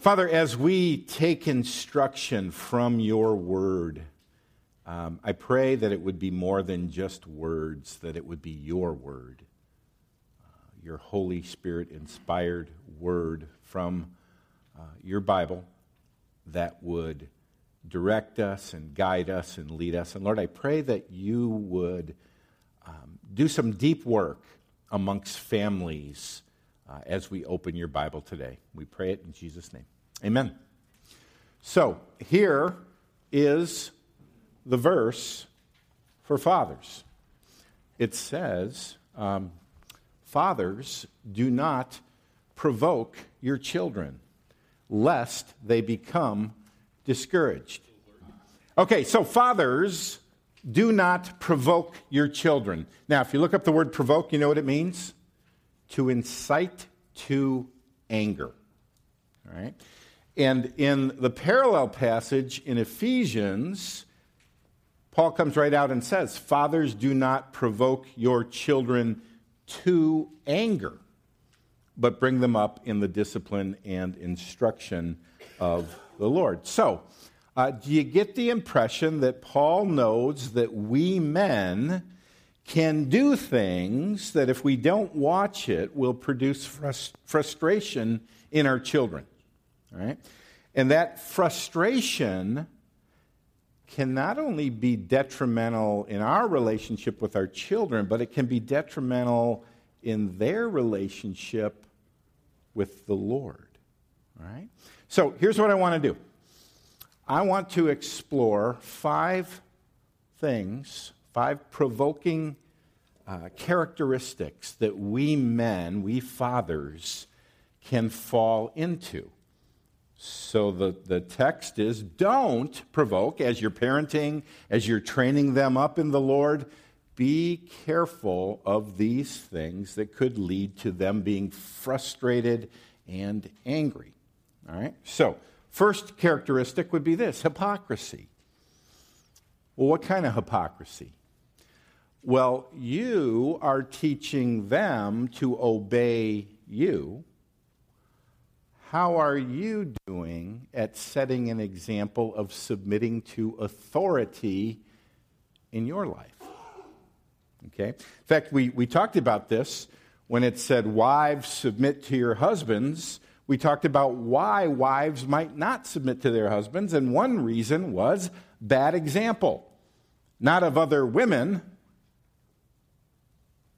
Father, as we take instruction from your word, um, I pray that it would be more than just words, that it would be your word, uh, your Holy Spirit inspired word from uh, your Bible that would direct us and guide us and lead us. And Lord, I pray that you would um, do some deep work amongst families uh, as we open your Bible today. We pray it in Jesus' name. Amen. So, here is the verse for fathers. It says, um, Fathers, do not provoke your children, lest they become discouraged. Okay, so fathers, do not provoke your children. Now, if you look up the word provoke, you know what it means? To incite to anger. All right? And in the parallel passage in Ephesians, Paul comes right out and says, Fathers, do not provoke your children to anger, but bring them up in the discipline and instruction of the Lord. So, uh, do you get the impression that Paul knows that we men can do things that if we don't watch it will produce frust- frustration in our children? Right? And that frustration can not only be detrimental in our relationship with our children, but it can be detrimental in their relationship with the Lord. Right? So here's what I want to do I want to explore five things, five provoking uh, characteristics that we men, we fathers, can fall into. So the, the text is don't provoke as you're parenting, as you're training them up in the Lord. Be careful of these things that could lead to them being frustrated and angry. All right? So, first characteristic would be this hypocrisy. Well, what kind of hypocrisy? Well, you are teaching them to obey you how are you doing at setting an example of submitting to authority in your life? Okay? In fact, we, we talked about this when it said, Wives, submit to your husbands. We talked about why wives might not submit to their husbands, and one reason was bad example. Not of other women,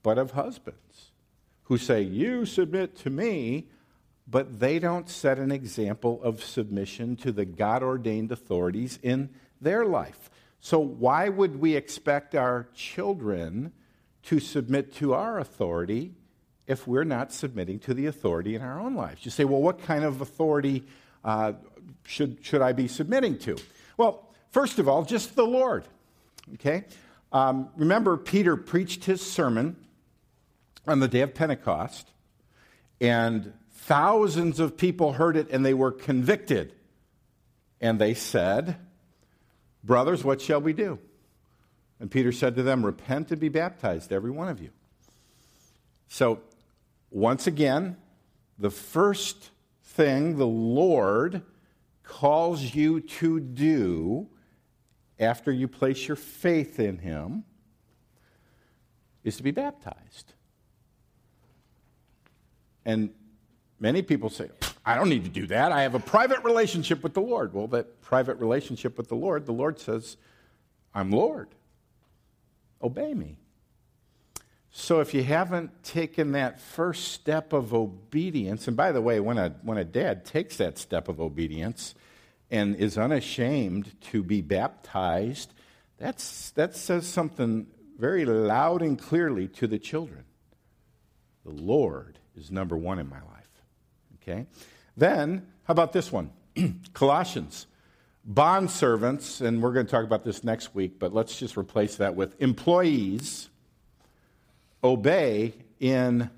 but of husbands who say, You submit to me but they don't set an example of submission to the God ordained authorities in their life. So, why would we expect our children to submit to our authority if we're not submitting to the authority in our own lives? You say, well, what kind of authority uh, should, should I be submitting to? Well, first of all, just the Lord. Okay? Um, remember, Peter preached his sermon on the day of Pentecost, and Thousands of people heard it and they were convicted. And they said, Brothers, what shall we do? And Peter said to them, Repent and be baptized, every one of you. So, once again, the first thing the Lord calls you to do after you place your faith in Him is to be baptized. And Many people say, I don't need to do that. I have a private relationship with the Lord. Well, that private relationship with the Lord, the Lord says, I'm Lord. Obey me. So if you haven't taken that first step of obedience, and by the way, when a, when a dad takes that step of obedience and is unashamed to be baptized, that's, that says something very loud and clearly to the children. The Lord is number one in my life. Okay? Then, how about this one? Colossians. Bond servants, and we're going to talk about this next week, but let's just replace that with employees obey in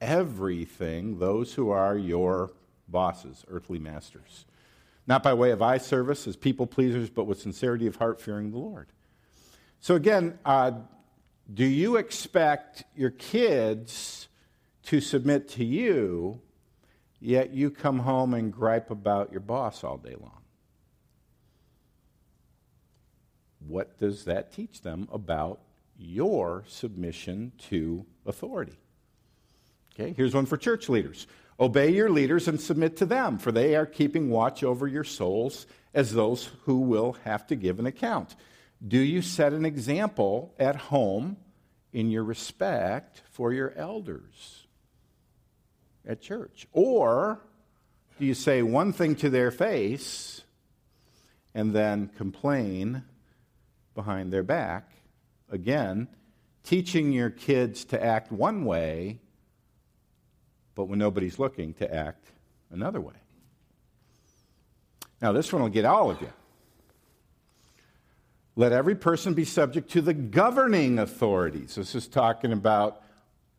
everything those who are your bosses, earthly masters. Not by way of eye service as people pleasers, but with sincerity of heart, fearing the Lord. So, again, uh, do you expect your kids to submit to you yet you come home and gripe about your boss all day long. What does that teach them about your submission to authority? Okay, here's one for church leaders. Obey your leaders and submit to them, for they are keeping watch over your souls as those who will have to give an account. Do you set an example at home in your respect for your elders at church? Or do you say one thing to their face and then complain behind their back? Again, teaching your kids to act one way, but when nobody's looking, to act another way. Now, this one will get all of you. Let every person be subject to the governing authorities. This is talking about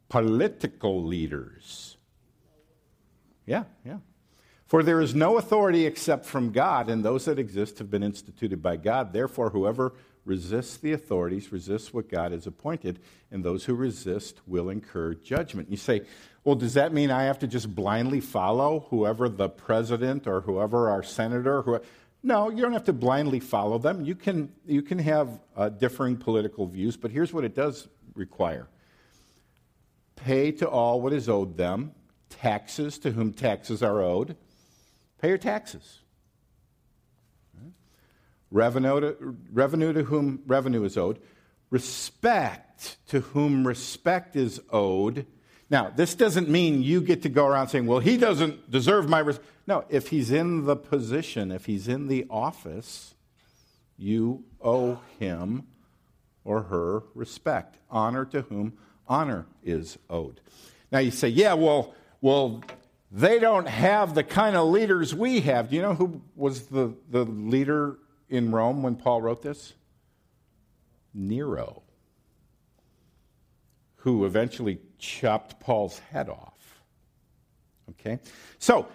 political leaders. Yeah, yeah. For there is no authority except from God, and those that exist have been instituted by God. Therefore, whoever resists the authorities resists what God has appointed, and those who resist will incur judgment. You say, well, does that mean I have to just blindly follow whoever the president or whoever our senator? Who... No, you don't have to blindly follow them. You can, you can have uh, differing political views, but here's what it does require pay to all what is owed them, taxes to whom taxes are owed. Pay your taxes. Revenue to, revenue to whom revenue is owed. Respect to whom respect is owed now, this doesn't mean you get to go around saying, well, he doesn't deserve my respect. No, if he's in the position, if he's in the office, you owe him or her respect. Honor to whom honor is owed. Now you say, yeah, well, well, they don't have the kind of leaders we have. Do you know who was the, the leader in Rome when Paul wrote this? Nero who eventually chopped Paul's head off. Okay? So,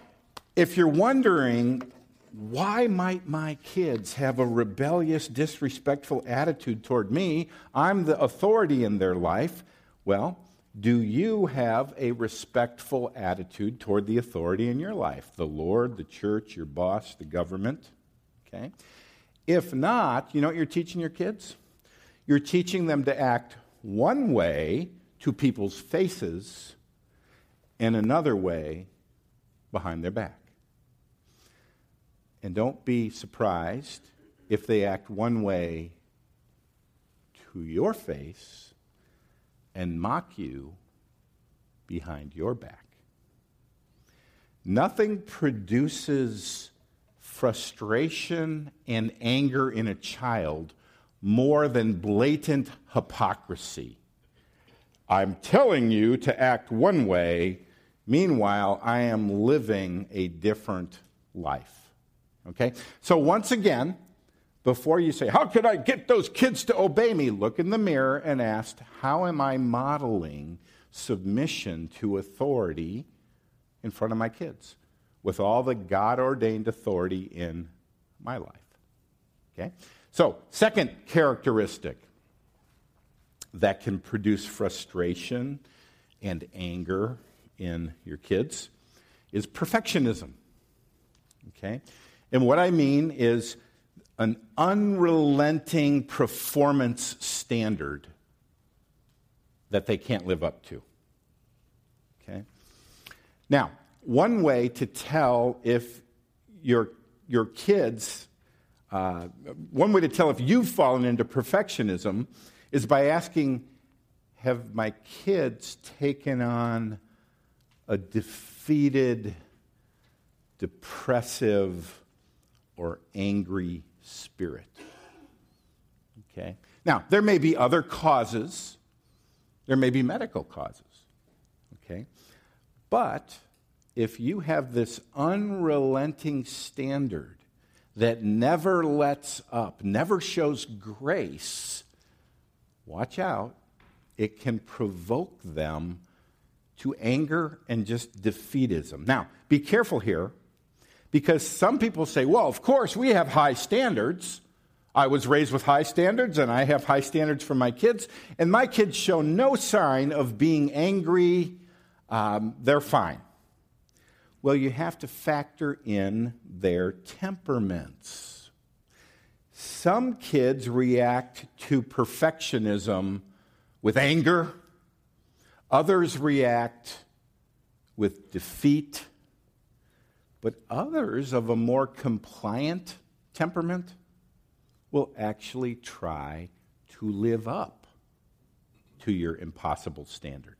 if you're wondering, why might my kids have a rebellious, disrespectful attitude toward me? I'm the authority in their life. Well, do you have a respectful attitude toward the authority in your life? The Lord, the church, your boss, the government? Okay? If not, you know what you're teaching your kids? You're teaching them to act one way to people's faces and another way behind their back. And don't be surprised if they act one way to your face and mock you behind your back. Nothing produces frustration and anger in a child more than blatant hypocrisy. I'm telling you to act one way, meanwhile, I am living a different life. Okay? So, once again, before you say, How could I get those kids to obey me? Look in the mirror and ask, How am I modeling submission to authority in front of my kids with all the God ordained authority in my life? Okay? So, second characteristic that can produce frustration and anger in your kids is perfectionism. Okay? And what I mean is an unrelenting performance standard that they can't live up to. Okay? Now, one way to tell if your, your kids, uh, one way to tell if you've fallen into perfectionism is by asking Have my kids taken on a defeated, depressive, or angry spirit? Okay? Now, there may be other causes, there may be medical causes. Okay? But if you have this unrelenting standard that never lets up, never shows grace, watch out, it can provoke them to anger and just defeatism. Now, be careful here because some people say, well, of course, we have high standards. I was raised with high standards and I have high standards for my kids, and my kids show no sign of being angry. Um, they're fine. Well, you have to factor in their temperaments. Some kids react to perfectionism with anger, others react with defeat, but others of a more compliant temperament will actually try to live up to your impossible standard.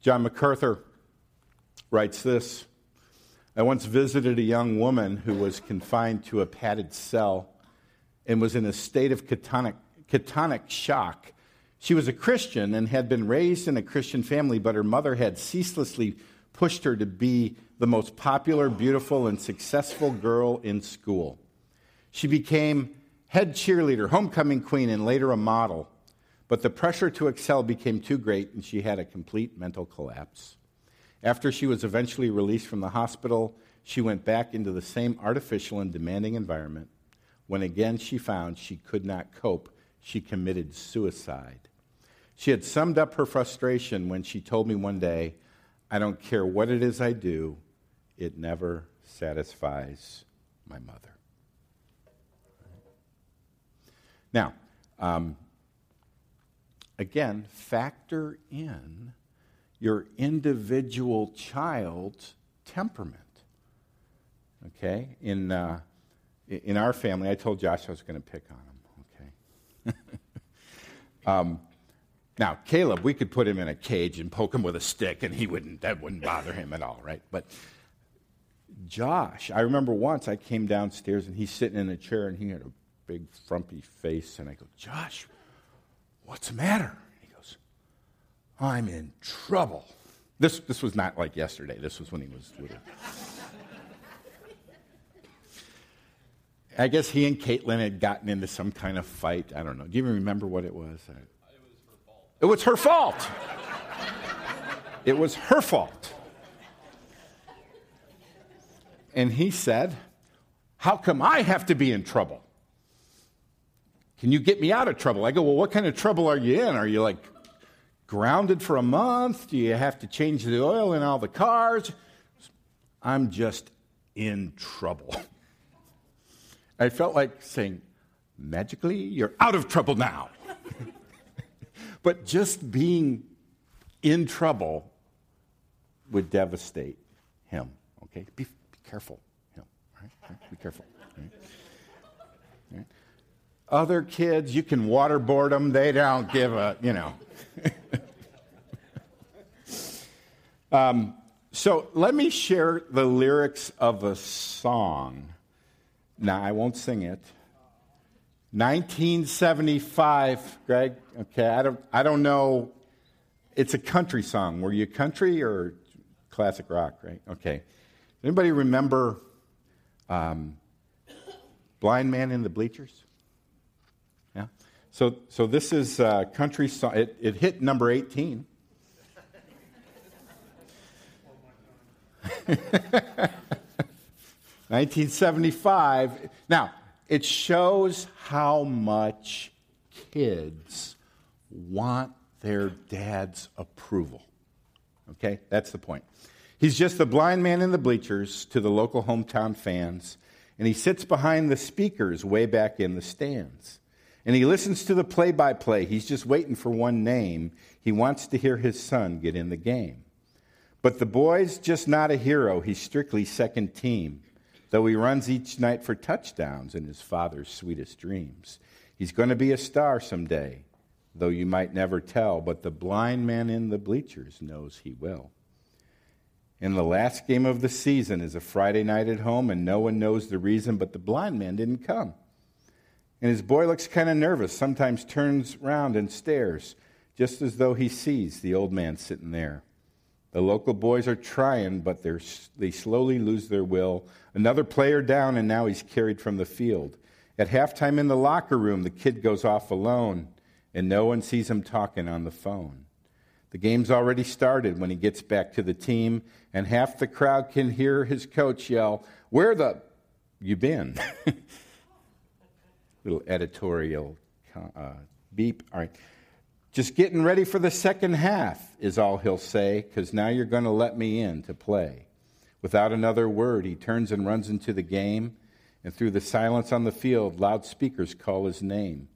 John MacArthur writes this I once visited a young woman who was confined to a padded cell and was in a state of catonic, catonic shock. She was a Christian and had been raised in a Christian family, but her mother had ceaselessly pushed her to be the most popular, beautiful, and successful girl in school. She became head cheerleader, homecoming queen, and later a model. But the pressure to excel became too great, and she had a complete mental collapse. After she was eventually released from the hospital, she went back into the same artificial and demanding environment. When again she found she could not cope, she committed suicide. She had summed up her frustration when she told me one day, I don't care what it is I do, it never satisfies my mother. Now, um, again, factor in your individual child's temperament. Okay? In, uh, in our family, I told Josh I was going to pick on him. Okay? um, now, Caleb, we could put him in a cage and poke him with a stick, and he wouldn't, that wouldn't bother him at all, right? But Josh, I remember once I came downstairs and he's sitting in a chair and he had a big frumpy face, and I go, Josh, what's the matter? And he goes, I'm in trouble. This, this was not like yesterday. This was when he was little. I guess he and Caitlin had gotten into some kind of fight. I don't know. Do you even remember what it was? It was her fault. It was her fault. And he said, How come I have to be in trouble? Can you get me out of trouble? I go, Well, what kind of trouble are you in? Are you like grounded for a month? Do you have to change the oil in all the cars? I'm just in trouble. I felt like saying, magically, you're out of trouble now. but just being in trouble would devastate him. Okay? Careful. Him. Right? Right? Be careful. Right? Other kids, you can waterboard them. They don't give a, you know. um, so let me share the lyrics of a song. Now, I won't sing it. 1975, Greg. Okay, I don't, I don't know. It's a country song. Were you country or classic rock, right? Okay. Anybody remember um, Blind Man in the Bleachers? Yeah. So, so this is uh, country song. It, it hit number 18. Nineteen seventy-five. Now it shows how much kids want their dad's approval. Okay, that's the point. He's just the blind man in the bleachers to the local hometown fans, and he sits behind the speakers way back in the stands. And he listens to the play by play. He's just waiting for one name. He wants to hear his son get in the game. But the boy's just not a hero. He's strictly second team, though he runs each night for touchdowns in his father's sweetest dreams. He's going to be a star someday, though you might never tell, but the blind man in the bleachers knows he will. And the last game of the season is a Friday night at home, and no one knows the reason, but the blind man didn't come. And his boy looks kind of nervous, sometimes turns round and stares, just as though he sees the old man sitting there. The local boys are trying, but they slowly lose their will. Another player down, and now he's carried from the field. At halftime in the locker room, the kid goes off alone, and no one sees him talking on the phone. The game's already started when he gets back to the team, and half the crowd can hear his coach yell, Where the you been? little editorial uh, beep. All right. Just getting ready for the second half is all he'll say, because now you're going to let me in to play. Without another word, he turns and runs into the game, and through the silence on the field, loudspeakers call his name.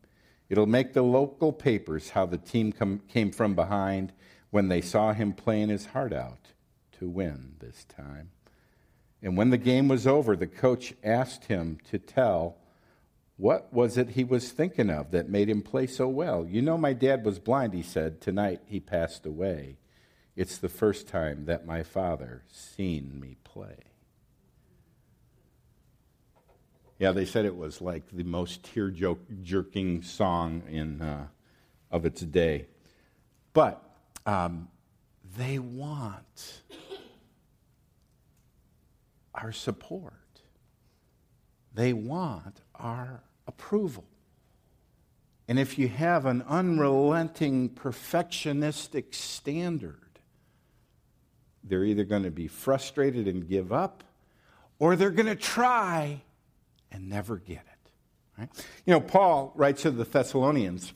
It'll make the local papers how the team came from behind when they saw him playing his heart out to win this time. And when the game was over, the coach asked him to tell what was it he was thinking of that made him play so well. You know, my dad was blind, he said. Tonight he passed away. It's the first time that my father seen me play. Yeah, they said it was like the most tear jerking song in, uh, of its day. But um, they want our support, they want our approval. And if you have an unrelenting perfectionistic standard, they're either going to be frustrated and give up, or they're going to try and never get it. Right? You know, Paul writes to the Thessalonians,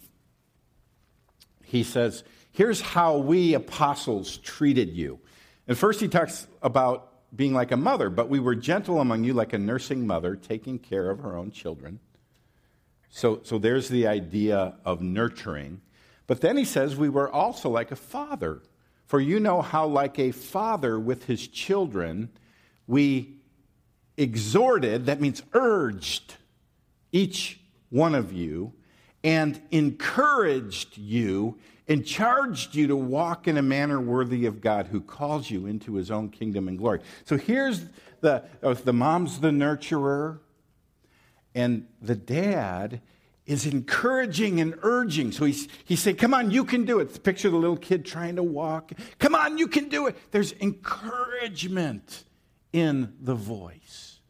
he says, Here's how we apostles treated you. And first, he talks about being like a mother, but we were gentle among you like a nursing mother, taking care of her own children. So, so there's the idea of nurturing. But then he says, We were also like a father for you know how, like a father with his children, we exhorted, that means urged, each one of you, and encouraged you and charged you to walk in a manner worthy of God who calls you into his own kingdom and glory. So here's the, uh, the mom's the nurturer, and the dad is encouraging and urging. So he's, he's saying, Come on, you can do it. Picture the little kid trying to walk. Come on, you can do it. There's encouragement in the voice.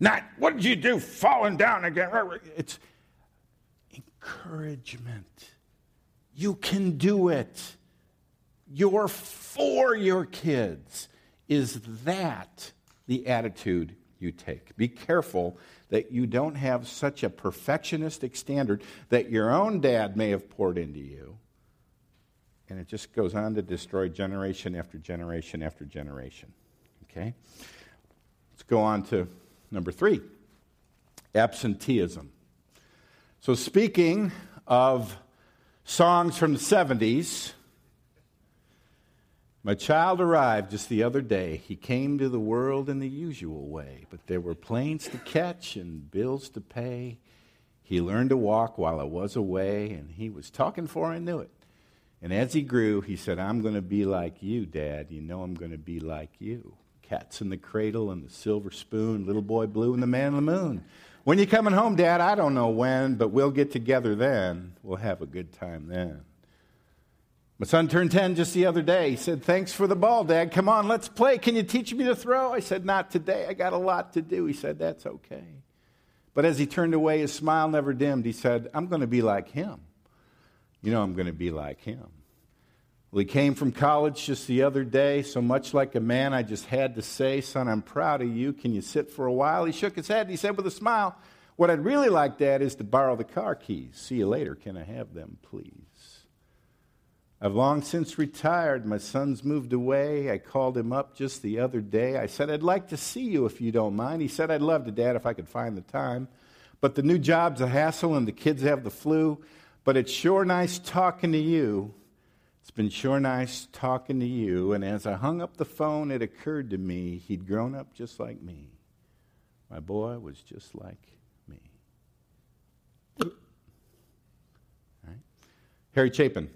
Not, what did you do, falling down again? It's encouragement. You can do it. You're for your kids. Is that the attitude you take? Be careful that you don't have such a perfectionistic standard that your own dad may have poured into you. And it just goes on to destroy generation after generation after generation. Okay? Let's go on to number three absenteeism. So, speaking of songs from the 70s, my child arrived just the other day. He came to the world in the usual way, but there were planes to catch and bills to pay. He learned to walk while I was away, and he was talking before I knew it. And as he grew, he said, I'm going to be like you, Dad. You know I'm going to be like you. Cats in the cradle and the silver spoon, little boy blue and the man on the moon. When you coming home, Dad? I don't know when, but we'll get together then. We'll have a good time then. My son turned 10 just the other day. He said, Thanks for the ball, Dad. Come on, let's play. Can you teach me to throw? I said, Not today. I got a lot to do. He said, That's okay. But as he turned away, his smile never dimmed. He said, I'm going to be like him. You know, I'm going to be like him. Well, he came from college just the other day, so much like a man, I just had to say, Son, I'm proud of you. Can you sit for a while? He shook his head. And he said with a smile, What I'd really like, Dad, is to borrow the car keys. See you later. Can I have them, please? I've long since retired. My son's moved away. I called him up just the other day. I said, I'd like to see you if you don't mind. He said, I'd love to, Dad, if I could find the time. But the new job's a hassle and the kids have the flu. But it's sure nice talking to you. It's been sure nice talking to you. And as I hung up the phone, it occurred to me he'd grown up just like me. My boy was just like me. Right? Harry Chapin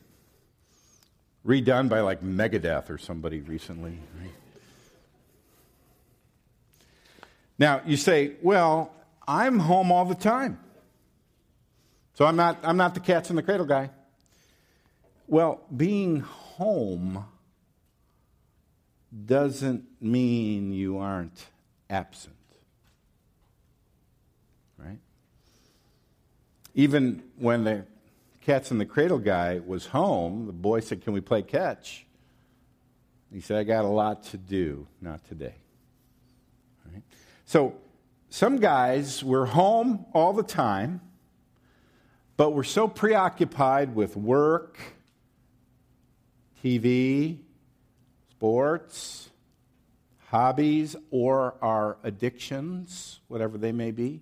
redone by like Megadeth or somebody recently. Right? Now, you say, well, I'm home all the time. So I'm not, I'm not the cats in the cradle guy. Well, being home doesn't mean you aren't absent. Right? Even when the Cats in the Cradle guy was home, the boy said, Can we play catch? He said, I got a lot to do, not today. Right? So, some guys were home all the time, but were so preoccupied with work, TV, sports, hobbies or our addictions, whatever they may be,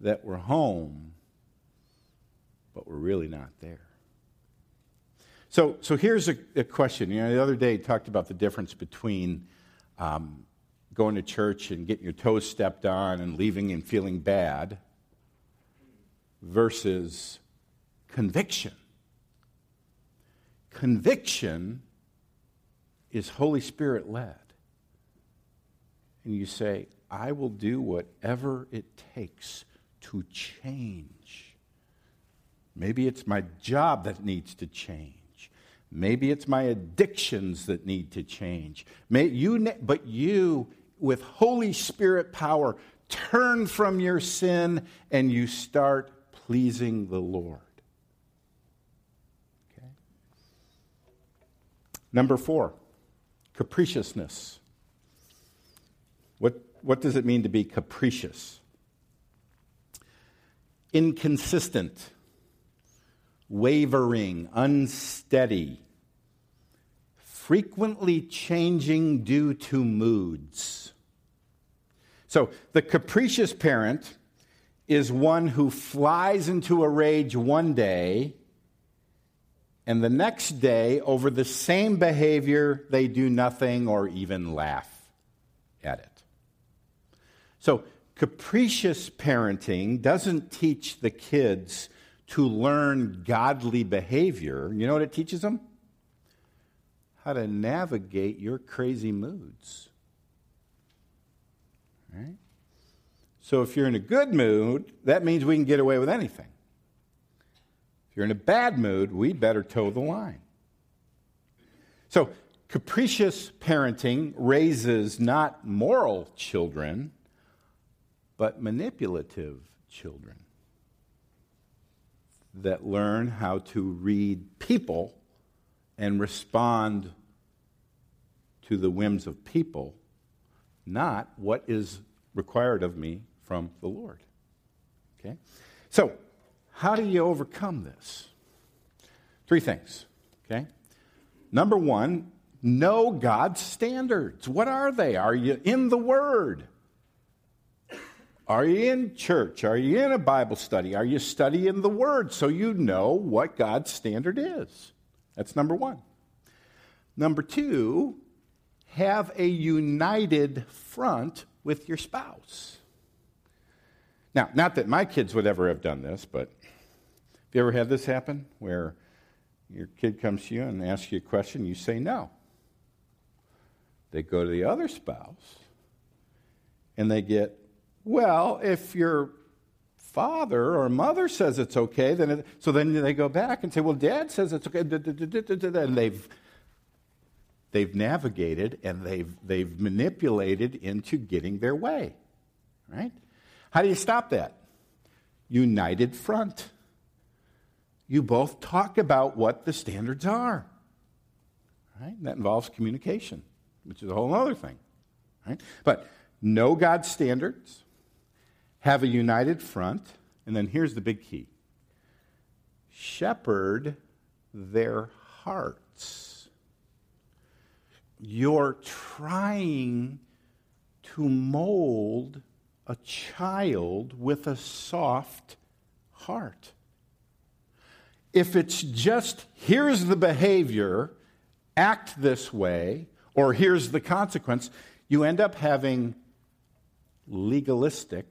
that we're home, but we're really not there. So, so here's a, a question. You know, the other day, I talked about the difference between um, going to church and getting your toes stepped on and leaving and feeling bad versus conviction. Conviction is Holy Spirit led. And you say, I will do whatever it takes to change. Maybe it's my job that needs to change. Maybe it's my addictions that need to change. May you, but you, with Holy Spirit power, turn from your sin and you start pleasing the Lord. Okay? Number four, capriciousness. What, what does it mean to be capricious? Inconsistent, wavering, unsteady frequently changing due to moods. So, the capricious parent is one who flies into a rage one day, and the next day, over the same behavior, they do nothing or even laugh at it. So, capricious parenting doesn't teach the kids to learn godly behavior. You know what it teaches them? how to navigate your crazy moods. Right? So if you're in a good mood, that means we can get away with anything. You're in a bad mood, we'd better toe the line. So capricious parenting raises not moral children, but manipulative children that learn how to read people and respond to the whims of people, not what is required of me from the Lord. Okay? So, how do you overcome this? Three things. Okay? Number one, know God's standards. What are they? Are you in the Word? Are you in church? Are you in a Bible study? Are you studying the Word so you know what God's standard is? That's number one. Number two, have a united front with your spouse. Now, not that my kids would ever have done this, but you ever had this happen where your kid comes to you and asks you a question, you say no? They go to the other spouse and they get, well, if your father or mother says it's okay, then it, so then they go back and say, well, dad says it's okay, and they've they've navigated and they've they've manipulated into getting their way, right? How do you stop that? United front. You both talk about what the standards are, right? that involves communication, which is a whole other thing, right? But know God's standards have a united front, and then here's the big key shepherd their hearts. You're trying to mold a child with a soft heart. If it's just, here's the behavior, act this way, or here's the consequence, you end up having legalistic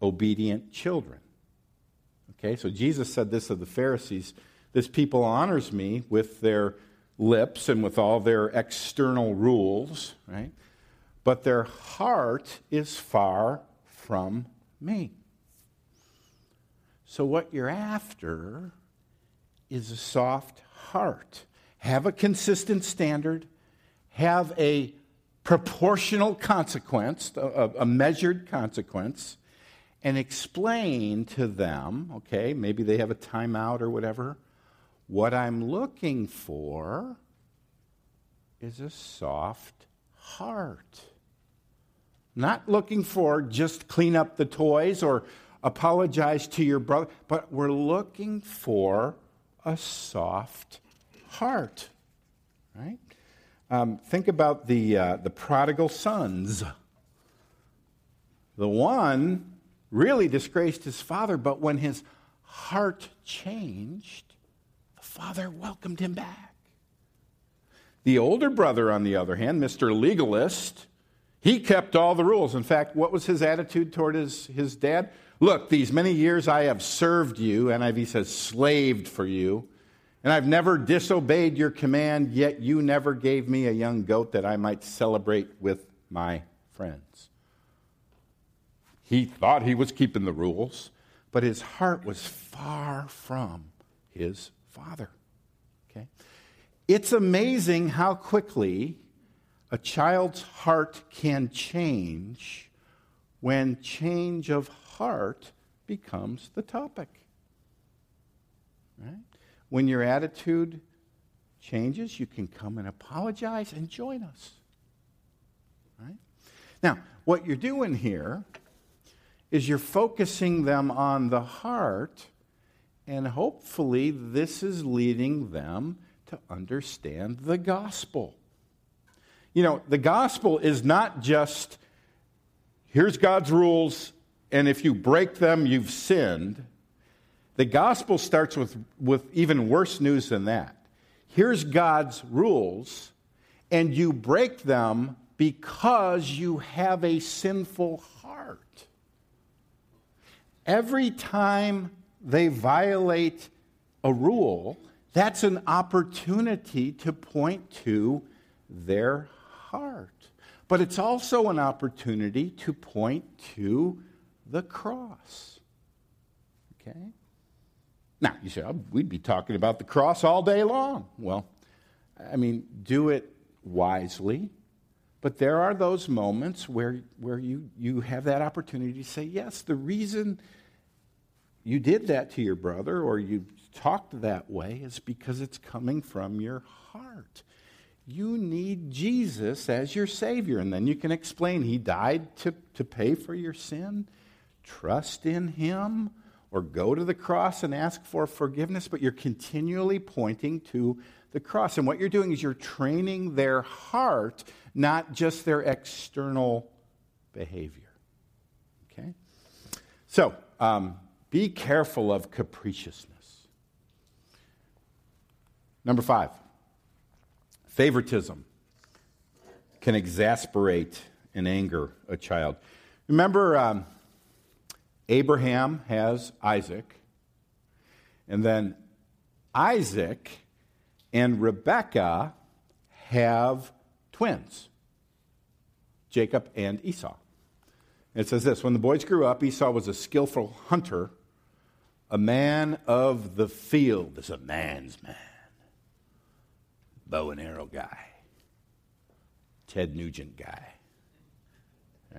obedient children. Okay, so Jesus said this of the Pharisees this people honors me with their lips and with all their external rules, right? But their heart is far from me. So, what you're after is a soft heart. Have a consistent standard, have a proportional consequence, a, a measured consequence, and explain to them, okay, maybe they have a timeout or whatever, what I'm looking for is a soft heart. Not looking for just clean up the toys or apologize to your brother, but we're looking for a soft heart, right? Um, think about the, uh, the prodigal sons. The one really disgraced his father, but when his heart changed, the father welcomed him back. The older brother, on the other hand, Mr. Legalist, he kept all the rules. In fact, what was his attitude toward his, his dad? Look, these many years I have served you, NIV says slaved for you, and I've never disobeyed your command, yet you never gave me a young goat that I might celebrate with my friends. He thought he was keeping the rules, but his heart was far from his father. Okay? It's amazing how quickly a child's heart can change when change of heart becomes the topic. Right? When your attitude changes, you can come and apologize and join us. Right? Now, what you're doing here is you're focusing them on the heart, and hopefully, this is leading them to understand the gospel. You know, the gospel is not just here's God's rules, and if you break them, you've sinned. The gospel starts with, with even worse news than that. Here's God's rules, and you break them because you have a sinful heart. Every time they violate a rule, that's an opportunity to point to their heart. But it's also an opportunity to point to the cross. Okay? Now, you say, oh, we'd be talking about the cross all day long. Well, I mean, do it wisely. But there are those moments where, where you, you have that opportunity to say, yes, the reason you did that to your brother or you talked that way is because it's coming from your heart. You need Jesus as your Savior. And then you can explain He died to, to pay for your sin. Trust in Him or go to the cross and ask for forgiveness, but you're continually pointing to the cross. And what you're doing is you're training their heart, not just their external behavior. Okay? So, um, be careful of capriciousness. Number five, favoritism can exasperate and anger a child. Remember, um, Abraham has Isaac, and then Isaac and Rebekah have twins, Jacob and Esau. It says this When the boys grew up, Esau was a skillful hunter a man of the field is a man's man. Bow and arrow guy. Ted Nugent guy.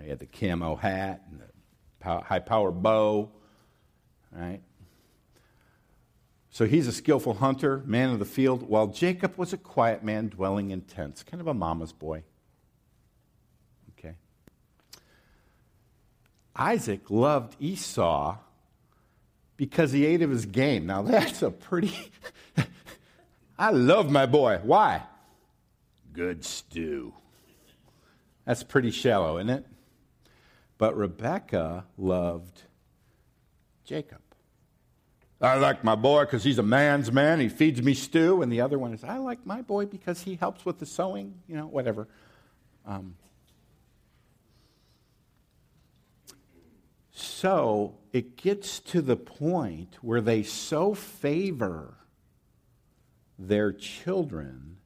He had the camo hat and the high power bow, right? So he's a skillful hunter, man of the field, while Jacob was a quiet man dwelling in tents, kind of a mama's boy. Okay. Isaac loved Esau because he ate of his game. Now, that's a pretty. I love my boy. Why? Good stew. That's pretty shallow, isn't it? But Rebecca loved Jacob. I like my boy because he's a man's man. He feeds me stew. And the other one is, I like my boy because he helps with the sewing, you know, whatever. Um, So it gets to the point where they so favor their children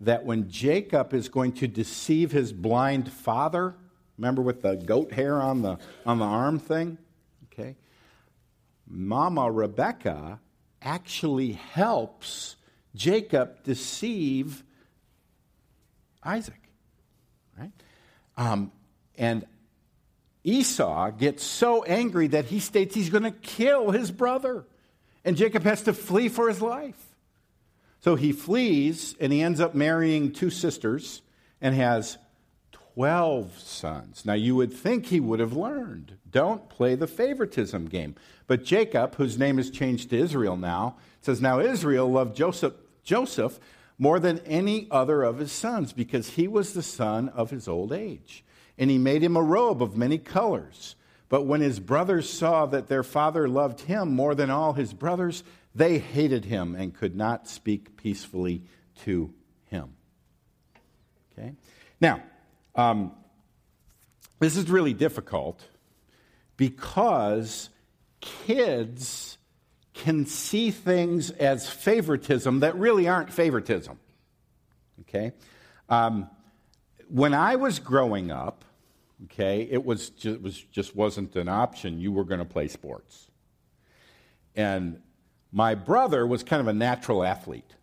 that when Jacob is going to deceive his blind father, remember with the goat hair on the, on the arm thing? Okay. Mama Rebecca actually helps Jacob deceive Isaac, right? Um, and Esau gets so angry that he states he's going to kill his brother. And Jacob has to flee for his life. So he flees and he ends up marrying two sisters and has 12 sons. Now you would think he would have learned. Don't play the favoritism game. But Jacob, whose name is changed to Israel now, says, Now Israel loved Joseph, Joseph more than any other of his sons, because he was the son of his old age. And he made him a robe of many colors. But when his brothers saw that their father loved him more than all his brothers, they hated him and could not speak peacefully to him. Okay? Now, um, this is really difficult because kids can see things as favoritism that really aren't favoritism. Okay? Um, when I was growing up, okay, it was just, was just wasn't an option. You were going to play sports. And my brother was kind of a natural athlete,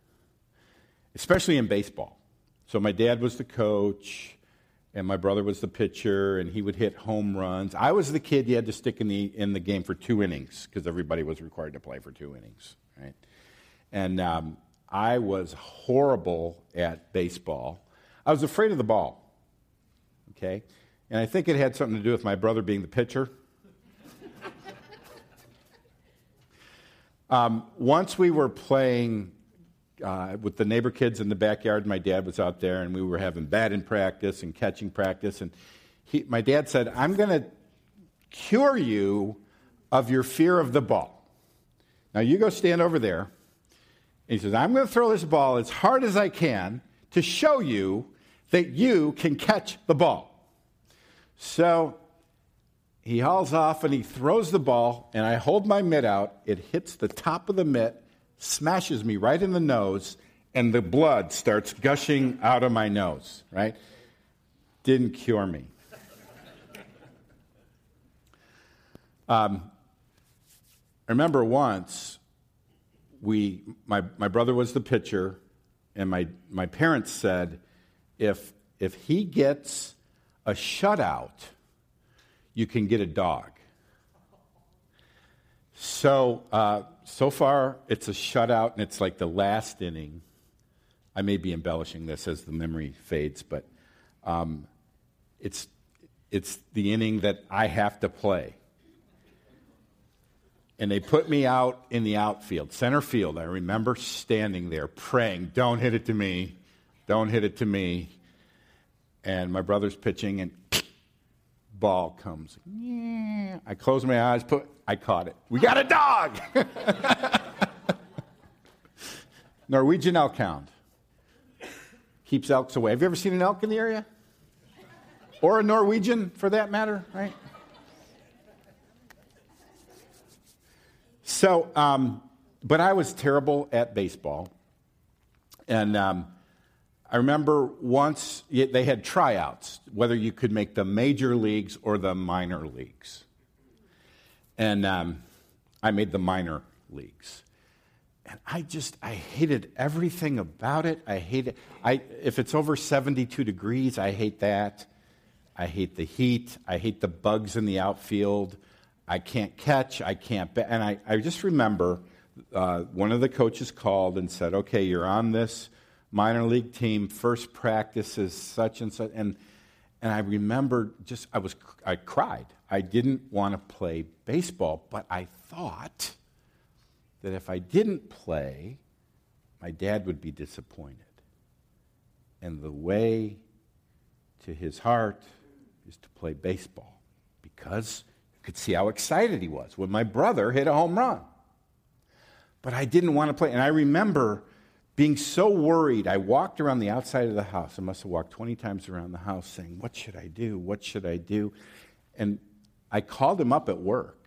especially in baseball. So my dad was the coach and my brother was the pitcher, and he would hit home runs. I was the kid you had to stick in the in the game for two innings because everybody was required to play for two innings, right? And um, I was horrible at baseball. I was afraid of the ball, okay, and I think it had something to do with my brother being the pitcher. Um, once we were playing uh, with the neighbor kids in the backyard. My dad was out there, and we were having batting practice and catching practice. And he, my dad said, I'm going to cure you of your fear of the ball. Now, you go stand over there. And he says, I'm going to throw this ball as hard as I can to show you that you can catch the ball. So he hauls off and he throws the ball, and I hold my mitt out. It hits the top of the mitt smashes me right in the nose, and the blood starts gushing out of my nose, right? Didn't cure me. Um, I remember once we my, my brother was the pitcher, and my, my parents said, if if he gets a shutout, you can get a dog. So uh, so far, it's a shutout, and it's like the last inning. I may be embellishing this as the memory fades, but um, it's, it's the inning that I have to play. And they put me out in the outfield, center field. I remember standing there praying, Don't hit it to me. Don't hit it to me. And my brother's pitching, and ball comes. I close my eyes, put, I caught it. We got a dog! Norwegian elk hound. Keeps elks away. Have you ever seen an elk in the area? Or a Norwegian, for that matter, right? So, um, but I was terrible at baseball. And um, I remember once they had tryouts, whether you could make the major leagues or the minor leagues. And um, I made the minor leagues. And I just, I hated everything about it. I hate it. I, if it's over 72 degrees, I hate that. I hate the heat. I hate the bugs in the outfield. I can't catch. I can't. Be- and I, I just remember uh, one of the coaches called and said, okay, you're on this minor league team, first practice is such and such. And, and I remember just, I was, I cried. I didn't want to play baseball, but I thought that if I didn't play, my dad would be disappointed. And the way to his heart is to play baseball because you could see how excited he was when my brother hit a home run. But I didn't want to play. And I remember being so worried, I walked around the outside of the house. I must have walked 20 times around the house saying, What should I do? What should I do? And I called him up at work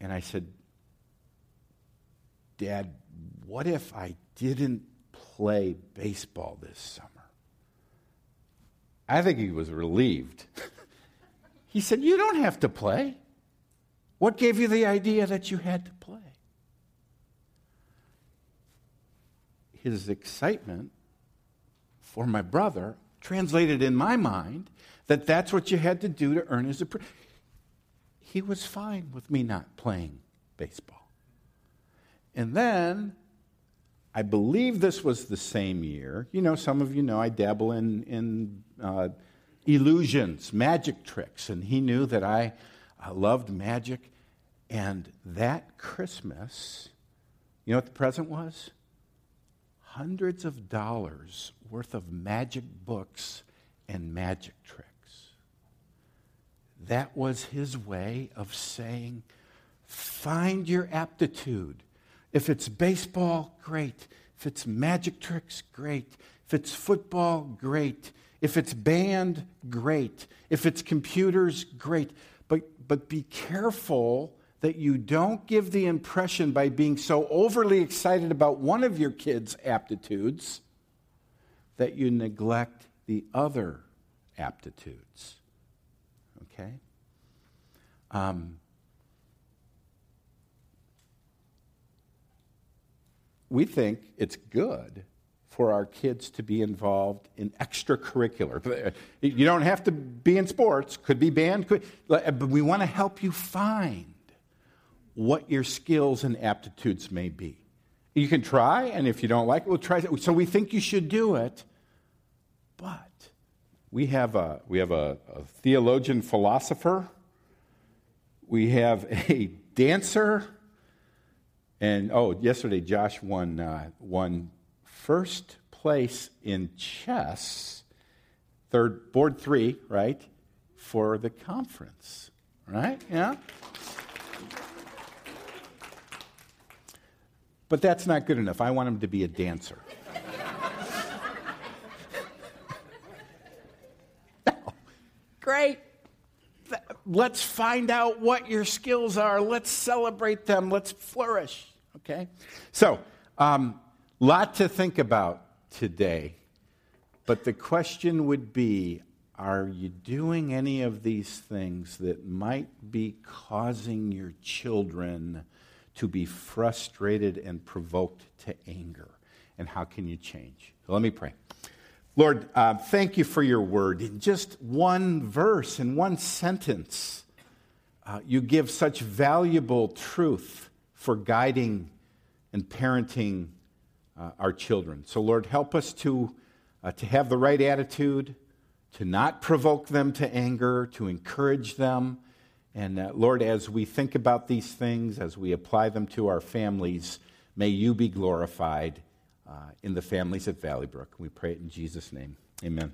and I said, Dad, what if I didn't play baseball this summer? I think he was relieved. he said, You don't have to play. What gave you the idea that you had to play? His excitement for my brother translated in my mind that that's what you had to do to earn his approval. He was fine with me not playing baseball. And then I believe this was the same year. You know, some of you know I dabble in, in uh, illusions, magic tricks, and he knew that I loved magic. And that Christmas, you know what the present was? Hundreds of dollars worth of magic books and magic tricks. That was his way of saying, find your aptitude. If it's baseball, great. If it's magic tricks, great. If it's football, great. If it's band, great. If it's computers, great. But, but be careful that you don't give the impression by being so overly excited about one of your kids' aptitudes that you neglect the other aptitudes. Okay? Um, we think it's good for our kids to be involved in extracurricular. You don't have to be in sports, could be band, could, but we want to help you find what your skills and aptitudes may be. You can try, and if you don't like it, we'll try. So we think you should do it, but we have a, we have a, a theologian philosopher, we have a dancer, and oh, yesterday Josh won, uh, won first place in chess, third, board three, right, for the conference, right? Yeah? But that's not good enough. I want him to be a dancer. Great. Let's find out what your skills are. Let's celebrate them. Let's flourish. Okay? So, um, lot to think about today. But the question would be are you doing any of these things that might be causing your children to be frustrated and provoked to anger? And how can you change? So let me pray. Lord, uh, thank you for your word. In just one verse, in one sentence, uh, you give such valuable truth for guiding and parenting uh, our children. So, Lord, help us to, uh, to have the right attitude, to not provoke them to anger, to encourage them. And, uh, Lord, as we think about these things, as we apply them to our families, may you be glorified uh, in the families at Valley Brook. We pray it in Jesus' name. Amen.